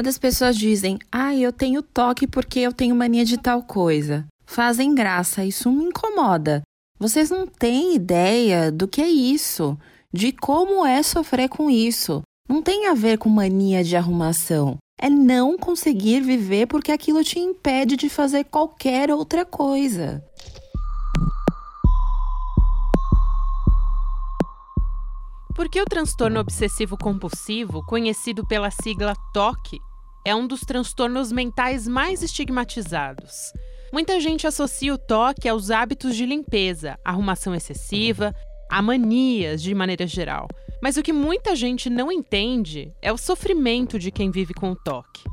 Quando as pessoas dizem, ah, eu tenho toque porque eu tenho mania de tal coisa, fazem graça, isso me incomoda. Vocês não têm ideia do que é isso, de como é sofrer com isso. Não tem a ver com mania de arrumação. É não conseguir viver porque aquilo te impede de fazer qualquer outra coisa. Porque o transtorno obsessivo compulsivo, conhecido pela sigla TOC, é um dos transtornos mentais mais estigmatizados. Muita gente associa o toque aos hábitos de limpeza, arrumação excessiva, a manias de maneira geral. Mas o que muita gente não entende é o sofrimento de quem vive com o toque.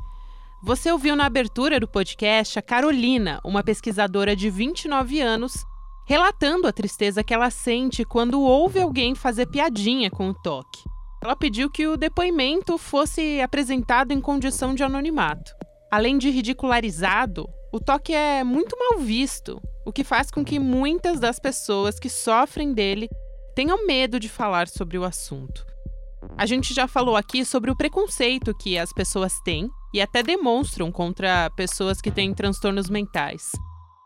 Você ouviu na abertura do podcast a Carolina, uma pesquisadora de 29 anos, relatando a tristeza que ela sente quando ouve alguém fazer piadinha com o toque. Ela pediu que o depoimento fosse apresentado em condição de anonimato. Além de ridicularizado, o toque é muito mal visto, o que faz com que muitas das pessoas que sofrem dele tenham medo de falar sobre o assunto. A gente já falou aqui sobre o preconceito que as pessoas têm e até demonstram contra pessoas que têm transtornos mentais.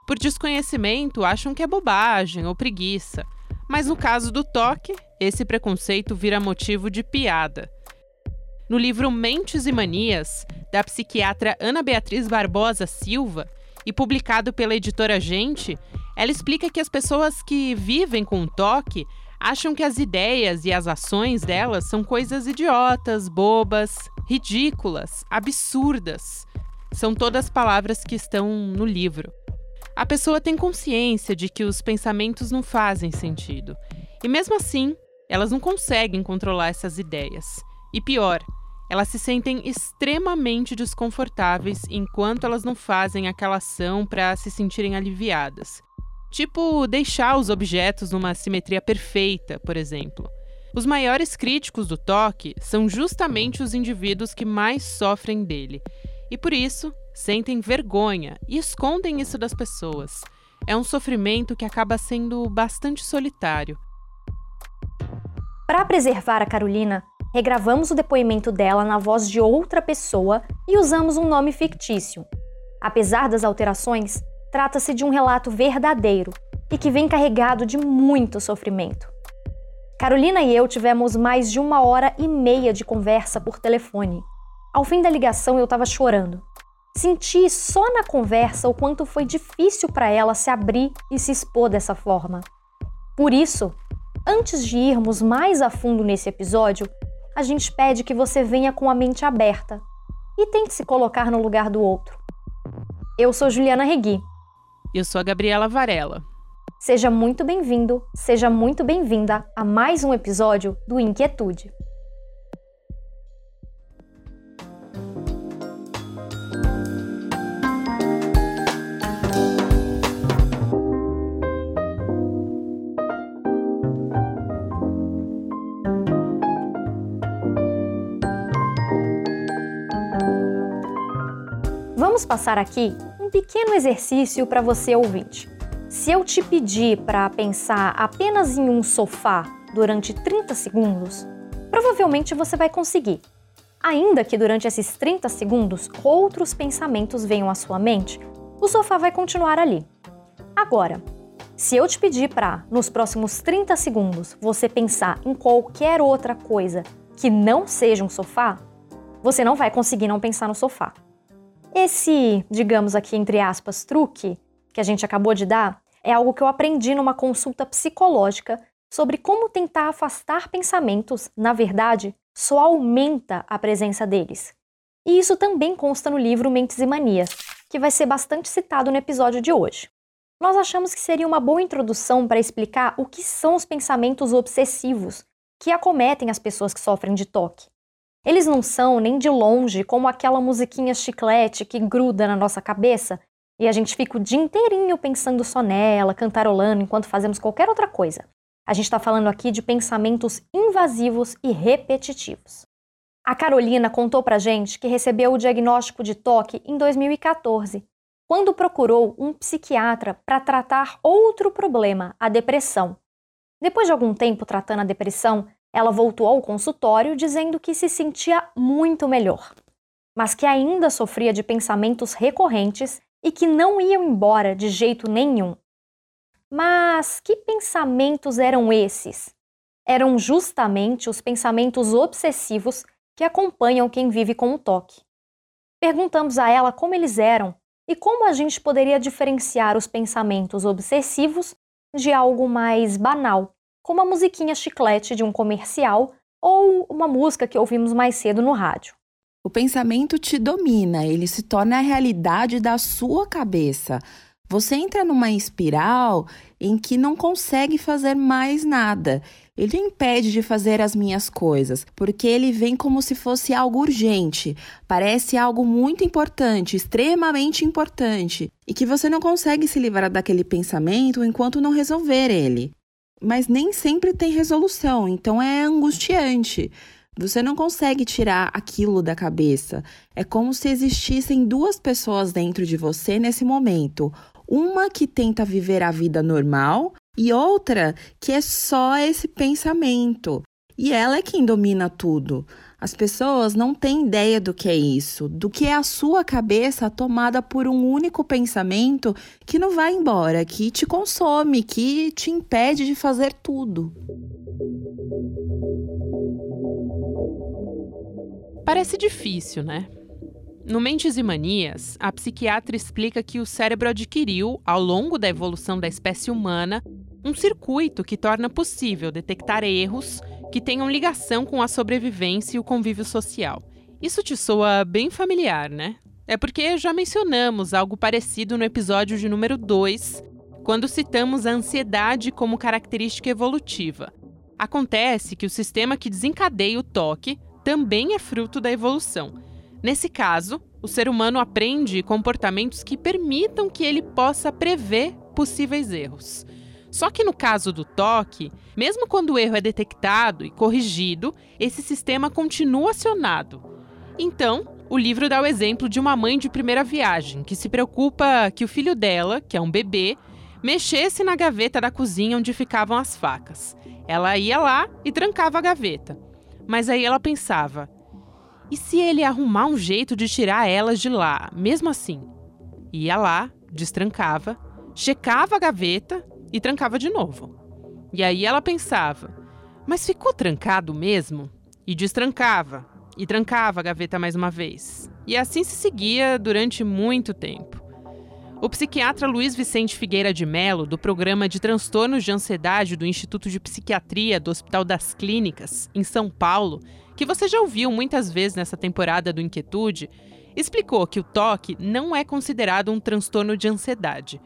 Por desconhecimento, acham que é bobagem ou preguiça, mas no caso do toque, esse preconceito vira motivo de piada. No livro Mentes e Manias, da psiquiatra Ana Beatriz Barbosa Silva, e publicado pela editora Gente, ela explica que as pessoas que vivem com toque acham que as ideias e as ações delas são coisas idiotas, bobas, ridículas, absurdas. São todas palavras que estão no livro. A pessoa tem consciência de que os pensamentos não fazem sentido. E mesmo assim, elas não conseguem controlar essas ideias. E pior, elas se sentem extremamente desconfortáveis enquanto elas não fazem aquela ação para se sentirem aliviadas. Tipo, deixar os objetos numa simetria perfeita, por exemplo. Os maiores críticos do toque são justamente os indivíduos que mais sofrem dele. E por isso, sentem vergonha e escondem isso das pessoas. É um sofrimento que acaba sendo bastante solitário. Para preservar a Carolina, regravamos o depoimento dela na voz de outra pessoa e usamos um nome fictício. Apesar das alterações, trata-se de um relato verdadeiro e que vem carregado de muito sofrimento. Carolina e eu tivemos mais de uma hora e meia de conversa por telefone. Ao fim da ligação, eu estava chorando. Senti só na conversa o quanto foi difícil para ela se abrir e se expor dessa forma. Por isso, antes de irmos mais a fundo nesse episódio, a gente pede que você venha com a mente aberta e tente se colocar no lugar do outro. Eu sou Juliana Regui eu sou a Gabriela Varela. Seja muito bem-vindo, seja muito bem-vinda a mais um episódio do Inquietude. Vamos passar aqui pequeno exercício para você ouvinte. Se eu te pedir para pensar apenas em um sofá durante 30 segundos, provavelmente você vai conseguir. Ainda que durante esses 30 segundos outros pensamentos venham à sua mente, o sofá vai continuar ali. Agora, se eu te pedir para, nos próximos 30 segundos, você pensar em qualquer outra coisa que não seja um sofá, você não vai conseguir não pensar no sofá. Esse, digamos aqui entre aspas, truque que a gente acabou de dar é algo que eu aprendi numa consulta psicológica sobre como tentar afastar pensamentos, na verdade, só aumenta a presença deles. E isso também consta no livro Mentes e Manias, que vai ser bastante citado no episódio de hoje. Nós achamos que seria uma boa introdução para explicar o que são os pensamentos obsessivos que acometem as pessoas que sofrem de toque. Eles não são nem de longe como aquela musiquinha chiclete que gruda na nossa cabeça e a gente fica o dia inteirinho pensando só nela, cantarolando enquanto fazemos qualquer outra coisa. A gente está falando aqui de pensamentos invasivos e repetitivos. A Carolina contou pra gente que recebeu o diagnóstico de toque em 2014, quando procurou um psiquiatra para tratar outro problema, a depressão. Depois de algum tempo tratando a depressão, ela voltou ao consultório dizendo que se sentia muito melhor. mas que ainda sofria de pensamentos recorrentes e que não iam embora de jeito nenhum. Mas que pensamentos eram esses? Eram justamente os pensamentos obsessivos que acompanham quem vive com o toque. Perguntamos a ela como eles eram e como a gente poderia diferenciar os pensamentos obsessivos de algo mais banal, como a musiquinha chiclete de um comercial ou uma música que ouvimos mais cedo no rádio. O pensamento te domina, ele se torna a realidade da sua cabeça. Você entra numa espiral em que não consegue fazer mais nada. Ele impede de fazer as minhas coisas, porque ele vem como se fosse algo urgente, parece algo muito importante, extremamente importante, e que você não consegue se livrar daquele pensamento enquanto não resolver ele. Mas nem sempre tem resolução, então é angustiante. Você não consegue tirar aquilo da cabeça. É como se existissem duas pessoas dentro de você nesse momento. Uma que tenta viver a vida normal e outra que é só esse pensamento. E ela é quem domina tudo. As pessoas não têm ideia do que é isso, do que é a sua cabeça tomada por um único pensamento que não vai embora, que te consome, que te impede de fazer tudo. Parece difícil, né? No Mentes e Manias, a psiquiatra explica que o cérebro adquiriu, ao longo da evolução da espécie humana, um circuito que torna possível detectar erros que tenham ligação com a sobrevivência e o convívio social. Isso te soa bem familiar, né? É porque já mencionamos algo parecido no episódio de número 2, quando citamos a ansiedade como característica evolutiva. Acontece que o sistema que desencadeia o toque também é fruto da evolução. Nesse caso, o ser humano aprende comportamentos que permitam que ele possa prever possíveis erros. Só que no caso do toque, mesmo quando o erro é detectado e corrigido, esse sistema continua acionado. Então, o livro dá o exemplo de uma mãe de primeira viagem que se preocupa que o filho dela, que é um bebê, mexesse na gaveta da cozinha onde ficavam as facas. Ela ia lá e trancava a gaveta. Mas aí ela pensava: e se ele arrumar um jeito de tirar elas de lá, mesmo assim? Ia lá, destrancava, checava a gaveta e trancava de novo. E aí ela pensava: mas ficou trancado mesmo? E destrancava, e trancava a gaveta mais uma vez. E assim se seguia durante muito tempo. O psiquiatra Luiz Vicente Figueira de Mello, do programa de transtornos de ansiedade do Instituto de Psiquiatria do Hospital das Clínicas, em São Paulo, que você já ouviu muitas vezes nessa temporada do Inquietude, explicou que o toque não é considerado um transtorno de ansiedade.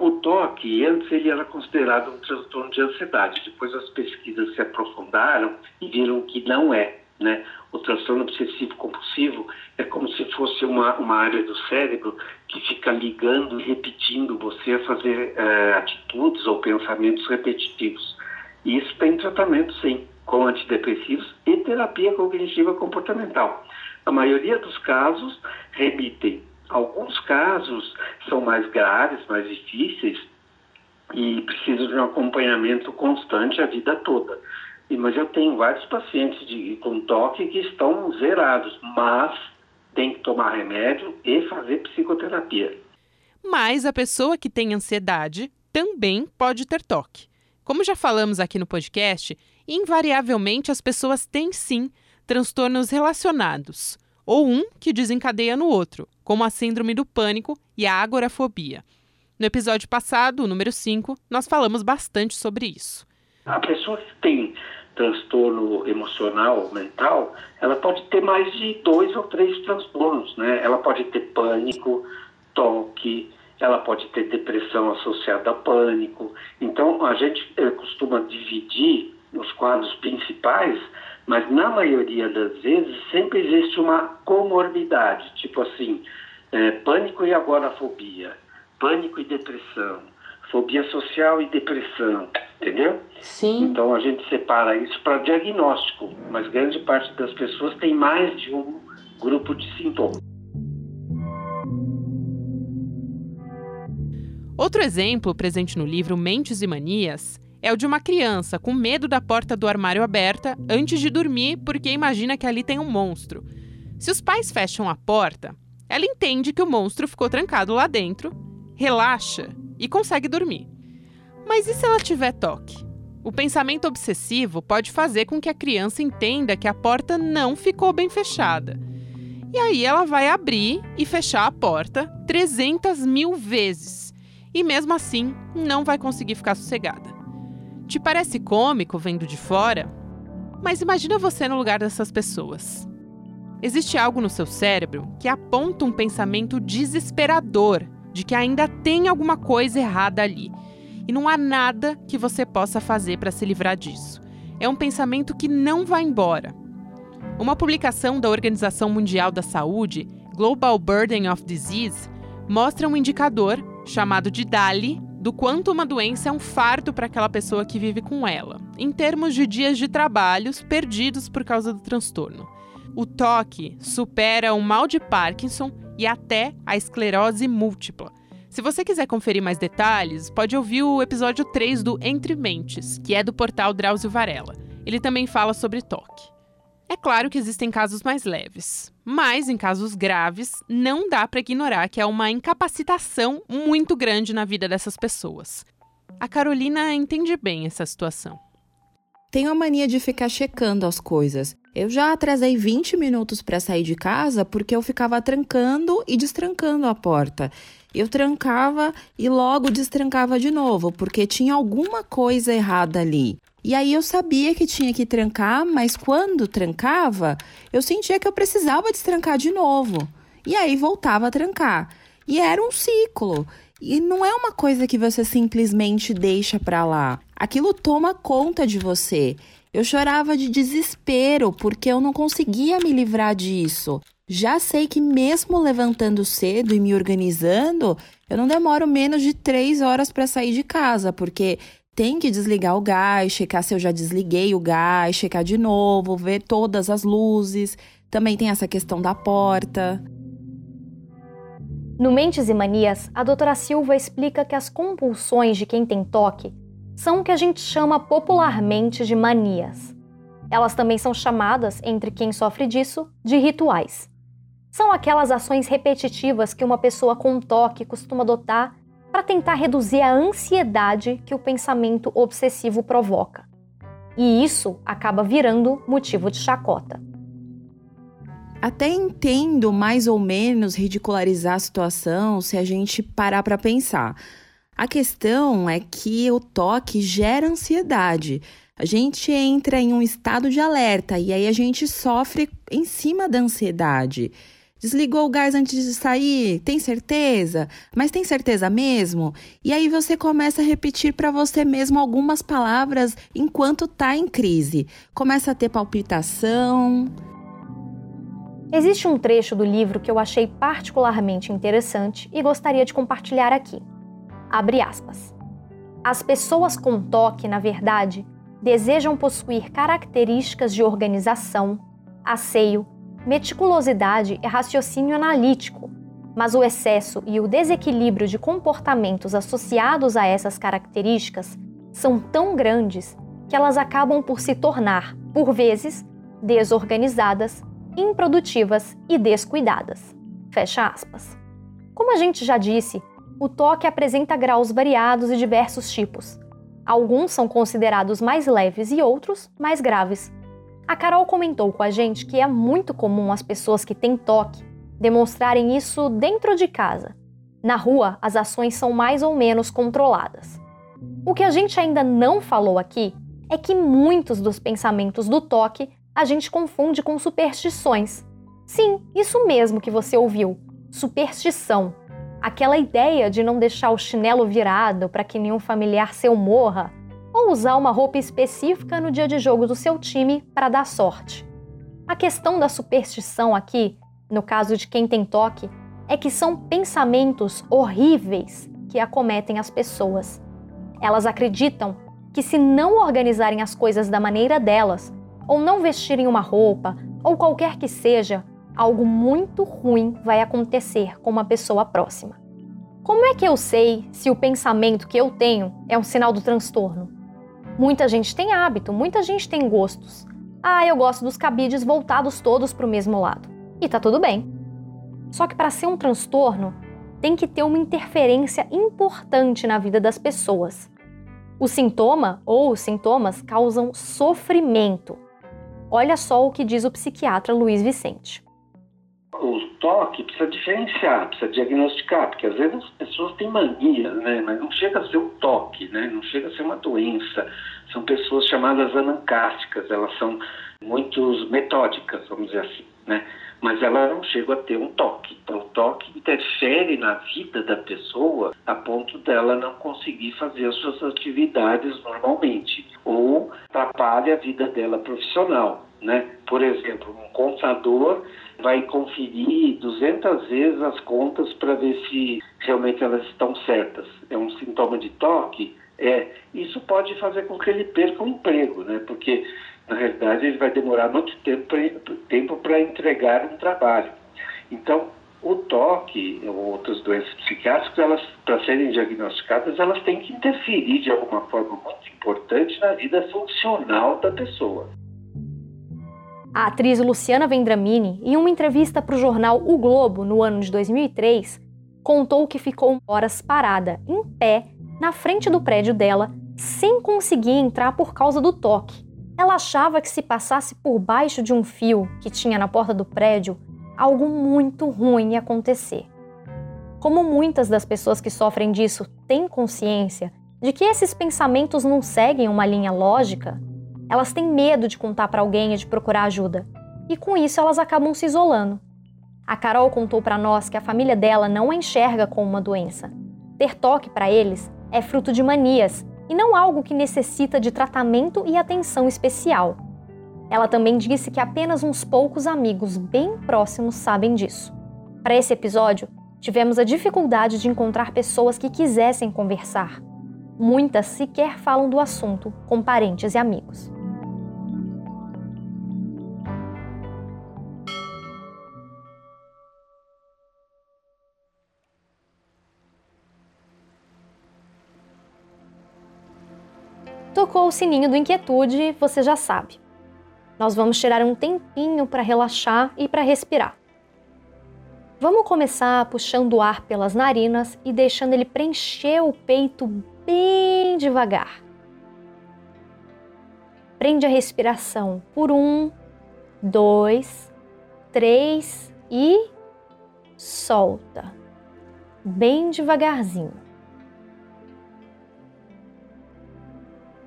O toque, antes ele era considerado um transtorno de ansiedade. Depois as pesquisas se aprofundaram e viram que não é. Né? O transtorno obsessivo compulsivo é como se fosse uma, uma área do cérebro que fica ligando e repetindo você a fazer é, atitudes ou pensamentos repetitivos. E isso tem tratamento, sim, com antidepressivos e terapia cognitiva comportamental. A maioria dos casos remitem. Alguns casos são mais graves, mais difíceis e precisam de um acompanhamento constante a vida toda. Mas eu tenho vários pacientes de, com toque que estão zerados, mas tem que tomar remédio e fazer psicoterapia. Mas a pessoa que tem ansiedade também pode ter toque. Como já falamos aqui no podcast, invariavelmente as pessoas têm sim transtornos relacionados, ou um que desencadeia no outro, como a síndrome do pânico e a agorafobia. No episódio passado, o número 5, nós falamos bastante sobre isso. A pessoa que tem transtorno emocional, mental, ela pode ter mais de dois ou três transtornos, né? Ela pode ter pânico, toque, ela pode ter depressão associada a pânico. Então, a gente é, costuma dividir os quadros principais, mas na maioria das vezes sempre existe uma comorbidade, tipo assim, é, pânico e agorafobia, pânico e depressão, fobia social e depressão, entendeu? Sim. Então a gente separa isso para diagnóstico, mas grande parte das pessoas tem mais de um grupo de sintomas. Outro exemplo presente no livro Mentes e Manias é o de uma criança com medo da porta do armário aberta antes de dormir porque imagina que ali tem um monstro. Se os pais fecham a porta, ela entende que o monstro ficou trancado lá dentro, relaxa e consegue dormir. Mas e se ela tiver toque? O pensamento obsessivo pode fazer com que a criança entenda que a porta não ficou bem fechada. E aí ela vai abrir e fechar a porta 300 mil vezes. E mesmo assim, não vai conseguir ficar sossegada. Te parece cômico vendo de fora? Mas imagina você no lugar dessas pessoas. Existe algo no seu cérebro que aponta um pensamento desesperador de que ainda tem alguma coisa errada ali. E não há nada que você possa fazer para se livrar disso. É um pensamento que não vai embora. Uma publicação da Organização Mundial da Saúde, Global Burden of Disease, mostra um indicador, chamado de DALI, do quanto uma doença é um fardo para aquela pessoa que vive com ela, em termos de dias de trabalhos perdidos por causa do transtorno. O toque supera o mal de Parkinson e até a esclerose múltipla. Se você quiser conferir mais detalhes, pode ouvir o episódio 3 do Entre Mentes, que é do portal Drauzio Varela. Ele também fala sobre toque. É claro que existem casos mais leves, mas em casos graves, não dá para ignorar que é uma incapacitação muito grande na vida dessas pessoas. A Carolina entende bem essa situação. Tenho a mania de ficar checando as coisas. Eu já atrasei 20 minutos para sair de casa porque eu ficava trancando e destrancando a porta. Eu trancava e logo destrancava de novo, porque tinha alguma coisa errada ali. E aí eu sabia que tinha que trancar, mas quando trancava, eu sentia que eu precisava destrancar de novo. E aí voltava a trancar. E era um ciclo. E não é uma coisa que você simplesmente deixa para lá. Aquilo toma conta de você. Eu chorava de desespero porque eu não conseguia me livrar disso. Já sei que, mesmo levantando cedo e me organizando, eu não demoro menos de três horas para sair de casa, porque tem que desligar o gás, checar se eu já desliguei o gás, checar de novo, ver todas as luzes. Também tem essa questão da porta. No Mentes e Manias, a doutora Silva explica que as compulsões de quem tem toque são o que a gente chama popularmente de manias. Elas também são chamadas, entre quem sofre disso, de rituais. São aquelas ações repetitivas que uma pessoa com toque costuma adotar para tentar reduzir a ansiedade que o pensamento obsessivo provoca. E isso acaba virando motivo de chacota. Até entendo mais ou menos ridicularizar a situação se a gente parar para pensar. A questão é que o toque gera ansiedade. A gente entra em um estado de alerta e aí a gente sofre em cima da ansiedade. Desligou o gás antes de sair? Tem certeza? Mas tem certeza mesmo? E aí você começa a repetir para você mesmo algumas palavras enquanto tá em crise. Começa a ter palpitação. Existe um trecho do livro que eu achei particularmente interessante e gostaria de compartilhar aqui. Abre aspas. As pessoas com toque, na verdade, desejam possuir características de organização, asseio, meticulosidade e raciocínio analítico, mas o excesso e o desequilíbrio de comportamentos associados a essas características são tão grandes que elas acabam por se tornar, por vezes, desorganizadas, improdutivas e descuidadas. Fecha aspas. Como a gente já disse, o toque apresenta graus variados e diversos tipos. Alguns são considerados mais leves e outros mais graves. A Carol comentou com a gente que é muito comum as pessoas que têm toque demonstrarem isso dentro de casa. Na rua, as ações são mais ou menos controladas. O que a gente ainda não falou aqui é que muitos dos pensamentos do toque a gente confunde com superstições. Sim, isso mesmo que você ouviu: superstição. Aquela ideia de não deixar o chinelo virado para que nenhum familiar seu morra, ou usar uma roupa específica no dia de jogo do seu time para dar sorte. A questão da superstição aqui, no caso de quem tem toque, é que são pensamentos horríveis que acometem as pessoas. Elas acreditam que, se não organizarem as coisas da maneira delas, ou não vestirem uma roupa, ou qualquer que seja, algo muito ruim vai acontecer com uma pessoa próxima. Como é que eu sei se o pensamento que eu tenho é um sinal do transtorno? Muita gente tem hábito, muita gente tem gostos. Ah, eu gosto dos cabides voltados todos para o mesmo lado. E tá tudo bem. Só que para ser um transtorno, tem que ter uma interferência importante na vida das pessoas. O sintoma ou os sintomas causam sofrimento. Olha só o que diz o psiquiatra Luiz Vicente. O toque precisa diferenciar, precisa diagnosticar, porque às vezes as pessoas têm mania, né? mas não chega a ser um toque, né? não chega a ser uma doença. São pessoas chamadas anancásticas, elas são muito metódicas, vamos dizer assim. Né? mas ela não chega a ter um toque. Então, o toque interfere na vida da pessoa a ponto dela não conseguir fazer as suas atividades normalmente, ou atrapalha a vida dela profissional. Né? Por exemplo, um contador vai conferir 200 vezes as contas para ver se realmente elas estão certas. É um sintoma de toque? É. Isso pode fazer com que ele perca o emprego, né? Porque na realidade, ele vai demorar muito tempo para entregar um trabalho. Então, o toque ou outras doenças psiquiátricas, elas, para serem diagnosticadas, elas têm que interferir de alguma forma muito importante na vida funcional da pessoa. A atriz Luciana Vendramini, em uma entrevista para o jornal O Globo no ano de 2003, contou que ficou horas parada, em pé, na frente do prédio dela, sem conseguir entrar por causa do toque ela achava que se passasse por baixo de um fio que tinha na porta do prédio, algo muito ruim ia acontecer. Como muitas das pessoas que sofrem disso têm consciência de que esses pensamentos não seguem uma linha lógica, elas têm medo de contar para alguém e de procurar ajuda. E com isso elas acabam se isolando. A Carol contou para nós que a família dela não a enxerga como uma doença. Ter toque para eles é fruto de manias e não algo que necessita de tratamento e atenção especial. Ela também disse que apenas uns poucos amigos bem próximos sabem disso. Para esse episódio, tivemos a dificuldade de encontrar pessoas que quisessem conversar. Muitas sequer falam do assunto com parentes e amigos. Tocou o sininho do Inquietude, você já sabe. Nós vamos tirar um tempinho para relaxar e para respirar. Vamos começar puxando o ar pelas narinas e deixando ele preencher o peito bem devagar. Prende a respiração por um, dois, três e solta. Bem devagarzinho.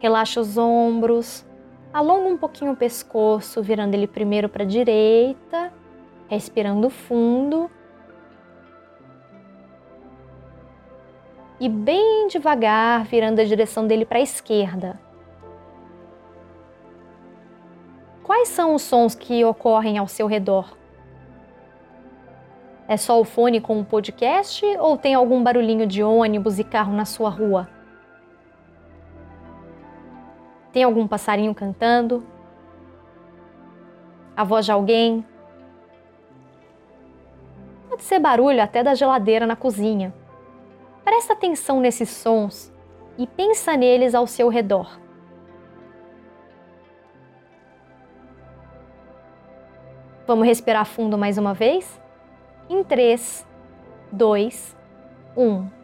Relaxa os ombros, alonga um pouquinho o pescoço, virando ele primeiro para a direita, respirando fundo. E bem devagar, virando a direção dele para a esquerda. Quais são os sons que ocorrem ao seu redor? É só o fone com o podcast ou tem algum barulhinho de ônibus e carro na sua rua? Tem algum passarinho cantando? A voz de alguém? Pode ser barulho até da geladeira na cozinha. Presta atenção nesses sons e pensa neles ao seu redor. Vamos respirar fundo mais uma vez? Em 3, 2, 1.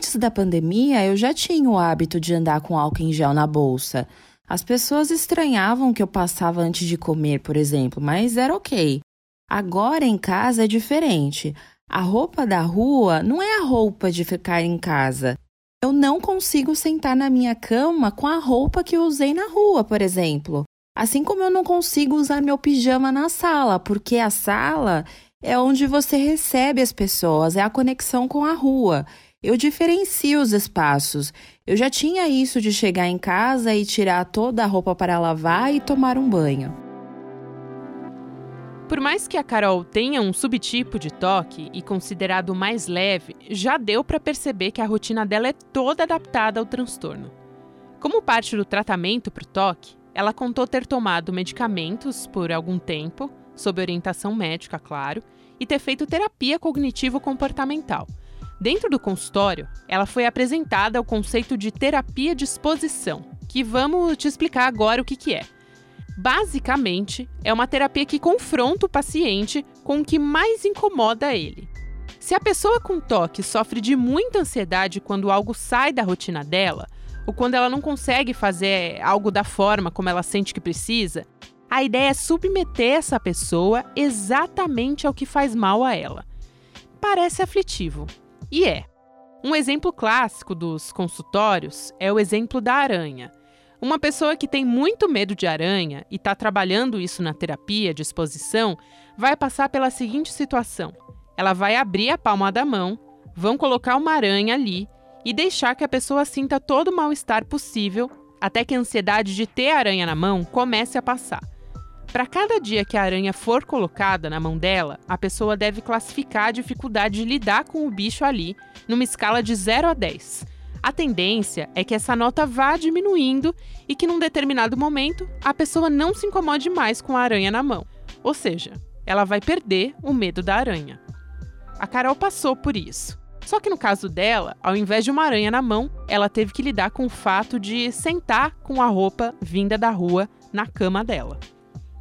Antes da pandemia, eu já tinha o hábito de andar com álcool em gel na bolsa. As pessoas estranhavam que eu passava antes de comer, por exemplo, mas era ok. Agora em casa é diferente. A roupa da rua não é a roupa de ficar em casa. Eu não consigo sentar na minha cama com a roupa que eu usei na rua, por exemplo. Assim como eu não consigo usar meu pijama na sala, porque a sala é onde você recebe as pessoas, é a conexão com a rua. Eu diferencio os espaços. Eu já tinha isso de chegar em casa e tirar toda a roupa para lavar e tomar um banho. Por mais que a Carol tenha um subtipo de toque e considerado mais leve, já deu para perceber que a rotina dela é toda adaptada ao transtorno. Como parte do tratamento para o toque, ela contou ter tomado medicamentos por algum tempo, sob orientação médica, claro, e ter feito terapia cognitivo-comportamental. Dentro do consultório, ela foi apresentada ao conceito de terapia de exposição, que vamos te explicar agora o que, que é. Basicamente, é uma terapia que confronta o paciente com o que mais incomoda ele. Se a pessoa com toque sofre de muita ansiedade quando algo sai da rotina dela, ou quando ela não consegue fazer algo da forma como ela sente que precisa, a ideia é submeter essa pessoa exatamente ao que faz mal a ela. Parece aflitivo, e é. Um exemplo clássico dos consultórios é o exemplo da aranha. Uma pessoa que tem muito medo de aranha e está trabalhando isso na terapia de exposição vai passar pela seguinte situação: ela vai abrir a palma da mão, vão colocar uma aranha ali e deixar que a pessoa sinta todo o mal-estar possível até que a ansiedade de ter a aranha na mão comece a passar. Para cada dia que a aranha for colocada na mão dela, a pessoa deve classificar a dificuldade de lidar com o bicho ali, numa escala de 0 a 10. A tendência é que essa nota vá diminuindo e que num determinado momento a pessoa não se incomode mais com a aranha na mão. Ou seja, ela vai perder o medo da aranha. A Carol passou por isso. Só que no caso dela, ao invés de uma aranha na mão, ela teve que lidar com o fato de sentar com a roupa vinda da rua na cama dela.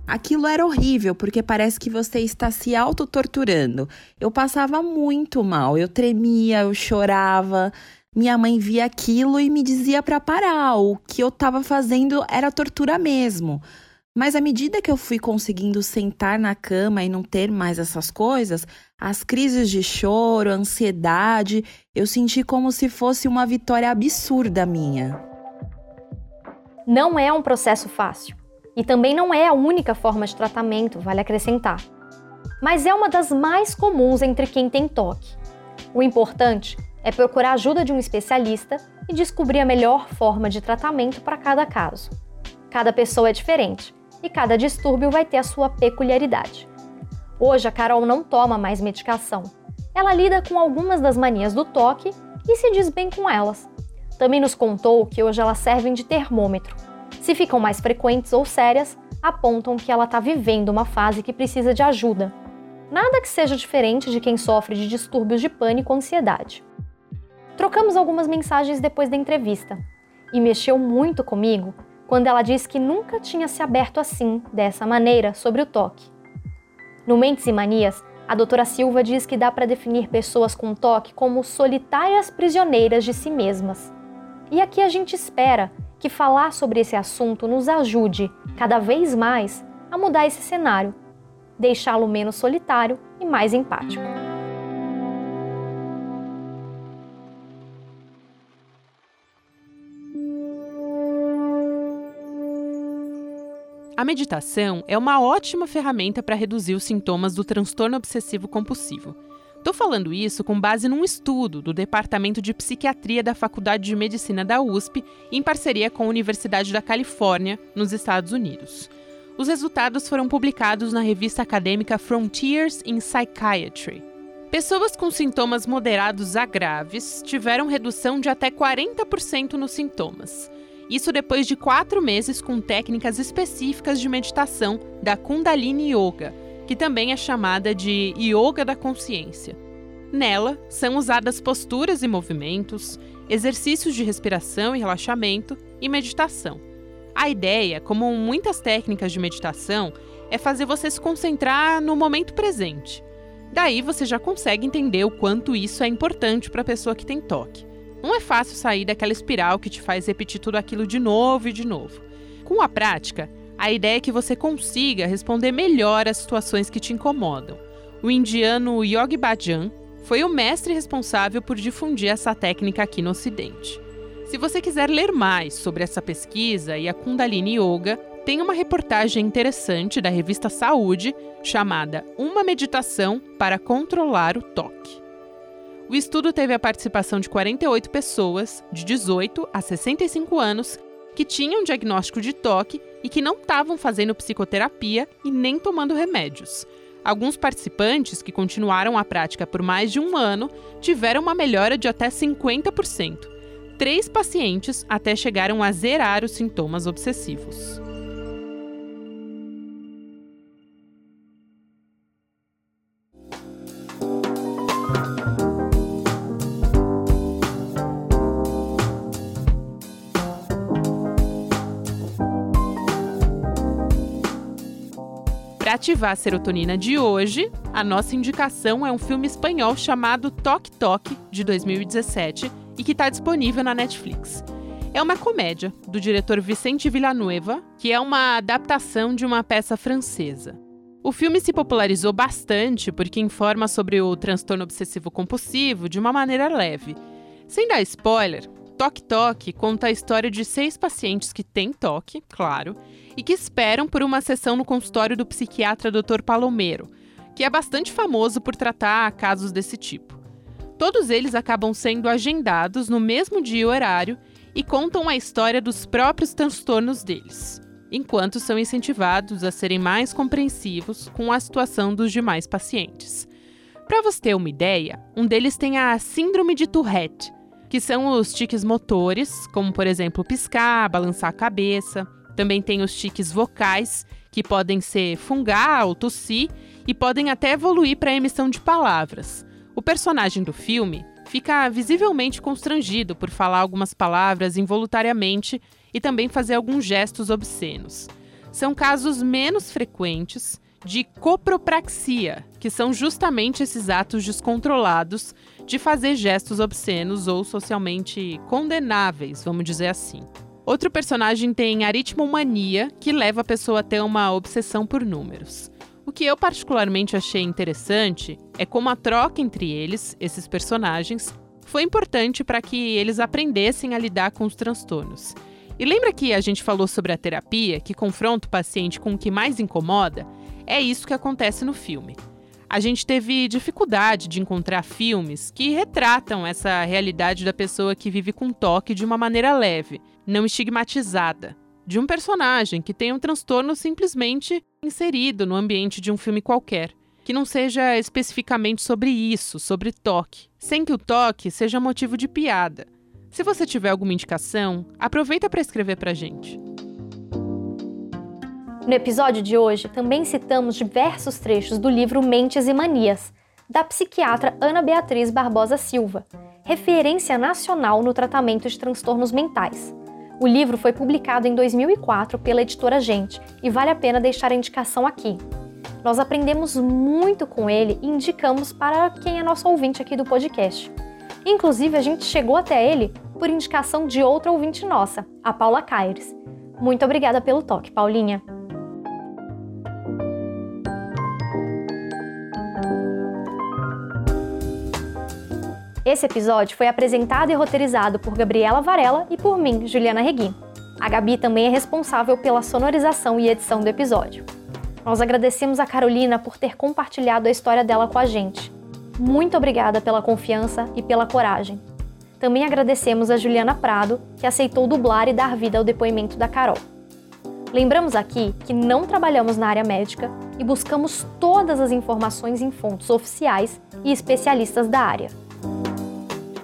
Aquilo era horrível, porque parece que você está se autotorturando. Eu passava muito mal, eu tremia, eu chorava. Minha mãe via aquilo e me dizia para parar. O que eu estava fazendo era tortura mesmo. Mas à medida que eu fui conseguindo sentar na cama e não ter mais essas coisas, as crises de choro, ansiedade, eu senti como se fosse uma vitória absurda minha. Não é um processo fácil. E também não é a única forma de tratamento, vale acrescentar. Mas é uma das mais comuns entre quem tem toque. O importante é procurar a ajuda de um especialista e descobrir a melhor forma de tratamento para cada caso. Cada pessoa é diferente e cada distúrbio vai ter a sua peculiaridade. Hoje a Carol não toma mais medicação. Ela lida com algumas das manias do toque e se diz bem com elas. Também nos contou que hoje elas servem de termômetro se ficam mais frequentes ou sérias, apontam que ela está vivendo uma fase que precisa de ajuda. Nada que seja diferente de quem sofre de distúrbios de pânico ou ansiedade. Trocamos algumas mensagens depois da entrevista e mexeu muito comigo quando ela disse que nunca tinha se aberto assim, dessa maneira, sobre o toque. No Mentes e Manias, a doutora Silva diz que dá para definir pessoas com toque como solitárias prisioneiras de si mesmas. E aqui a gente espera que falar sobre esse assunto nos ajude cada vez mais a mudar esse cenário, deixá-lo menos solitário e mais empático. A meditação é uma ótima ferramenta para reduzir os sintomas do transtorno obsessivo compulsivo. Estou falando isso com base num estudo do Departamento de Psiquiatria da Faculdade de Medicina da USP, em parceria com a Universidade da Califórnia, nos Estados Unidos. Os resultados foram publicados na revista acadêmica Frontiers in Psychiatry. Pessoas com sintomas moderados a graves tiveram redução de até 40% nos sintomas. Isso depois de quatro meses com técnicas específicas de meditação da Kundalini Yoga que também é chamada de Yoga da Consciência. Nela são usadas posturas e movimentos, exercícios de respiração e relaxamento e meditação. A ideia, como muitas técnicas de meditação, é fazer você se concentrar no momento presente. Daí você já consegue entender o quanto isso é importante para a pessoa que tem toque. Não é fácil sair daquela espiral que te faz repetir tudo aquilo de novo e de novo. Com a prática, a ideia é que você consiga responder melhor às situações que te incomodam. O indiano Yogi Bhajan foi o mestre responsável por difundir essa técnica aqui no Ocidente. Se você quiser ler mais sobre essa pesquisa e a Kundalini Yoga, tem uma reportagem interessante da revista Saúde chamada Uma Meditação para Controlar o Toque. O estudo teve a participação de 48 pessoas, de 18 a 65 anos, que tinham diagnóstico de toque e que não estavam fazendo psicoterapia e nem tomando remédios. Alguns participantes que continuaram a prática por mais de um ano tiveram uma melhora de até 50%. Três pacientes até chegaram a zerar os sintomas obsessivos. Para ativar a serotonina de hoje, a nossa indicação é um filme espanhol chamado Toque Toque, de 2017, e que está disponível na Netflix. É uma comédia do diretor Vicente Villanueva, que é uma adaptação de uma peça francesa. O filme se popularizou bastante porque informa sobre o transtorno obsessivo-compulsivo de uma maneira leve. Sem dar spoiler, Toque Toque conta a história de seis pacientes que têm toque, claro, e que esperam por uma sessão no consultório do psiquiatra Dr. Palomero, que é bastante famoso por tratar casos desse tipo. Todos eles acabam sendo agendados no mesmo dia e horário e contam a história dos próprios transtornos deles, enquanto são incentivados a serem mais compreensivos com a situação dos demais pacientes. Para você ter uma ideia, um deles tem a Síndrome de Tourette, que são os tiques motores, como por exemplo piscar, balançar a cabeça. Também tem os tiques vocais, que podem ser fungar ou tossir e podem até evoluir para a emissão de palavras. O personagem do filme fica visivelmente constrangido por falar algumas palavras involuntariamente e também fazer alguns gestos obscenos. São casos menos frequentes de copropraxia, que são justamente esses atos descontrolados de fazer gestos obscenos ou socialmente condenáveis, vamos dizer assim. Outro personagem tem aritmomania, que leva a pessoa a ter uma obsessão por números. O que eu particularmente achei interessante é como a troca entre eles, esses personagens, foi importante para que eles aprendessem a lidar com os transtornos. E lembra que a gente falou sobre a terapia, que confronta o paciente com o que mais incomoda? É isso que acontece no filme. A gente teve dificuldade de encontrar filmes que retratam essa realidade da pessoa que vive com toque de uma maneira leve, não estigmatizada, de um personagem que tem um transtorno simplesmente inserido no ambiente de um filme qualquer, que não seja especificamente sobre isso, sobre toque, sem que o toque seja motivo de piada. Se você tiver alguma indicação, aproveita para escrever para gente. No episódio de hoje, também citamos diversos trechos do livro Mentes e Manias, da psiquiatra Ana Beatriz Barbosa Silva, referência nacional no tratamento de transtornos mentais. O livro foi publicado em 2004 pela editora Gente e vale a pena deixar a indicação aqui. Nós aprendemos muito com ele e indicamos para quem é nosso ouvinte aqui do podcast. Inclusive, a gente chegou até ele por indicação de outra ouvinte nossa, a Paula Caires. Muito obrigada pelo toque, Paulinha. Esse episódio foi apresentado e roteirizado por Gabriela Varela e por mim, Juliana Reguim. A Gabi também é responsável pela sonorização e edição do episódio. Nós agradecemos a Carolina por ter compartilhado a história dela com a gente. Muito obrigada pela confiança e pela coragem. Também agradecemos a Juliana Prado, que aceitou dublar e dar vida ao depoimento da Carol. Lembramos aqui que não trabalhamos na área médica e buscamos todas as informações em fontes oficiais e especialistas da área.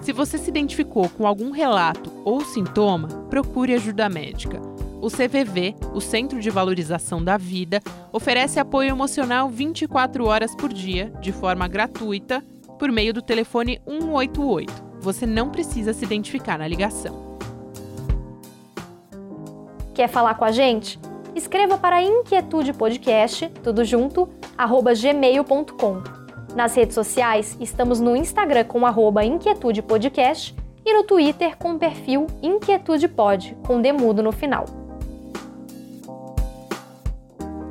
Se você se identificou com algum relato ou sintoma, procure ajuda médica. O CVV, o Centro de Valorização da Vida, oferece apoio emocional 24 horas por dia, de forma gratuita, por meio do telefone 188. Você não precisa se identificar na ligação. Quer falar com a gente? Escreva para Inquietude Podcast, tudo junto, arroba gmail.com. Nas redes sociais, estamos no Instagram com arroba Inquietude Podcast e no Twitter com o perfil Inquietude Pod, com demudo no final.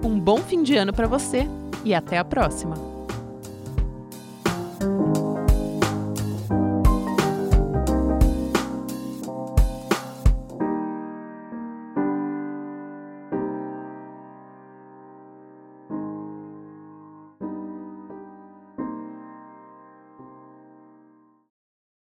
Um bom fim de ano para você e até a próxima!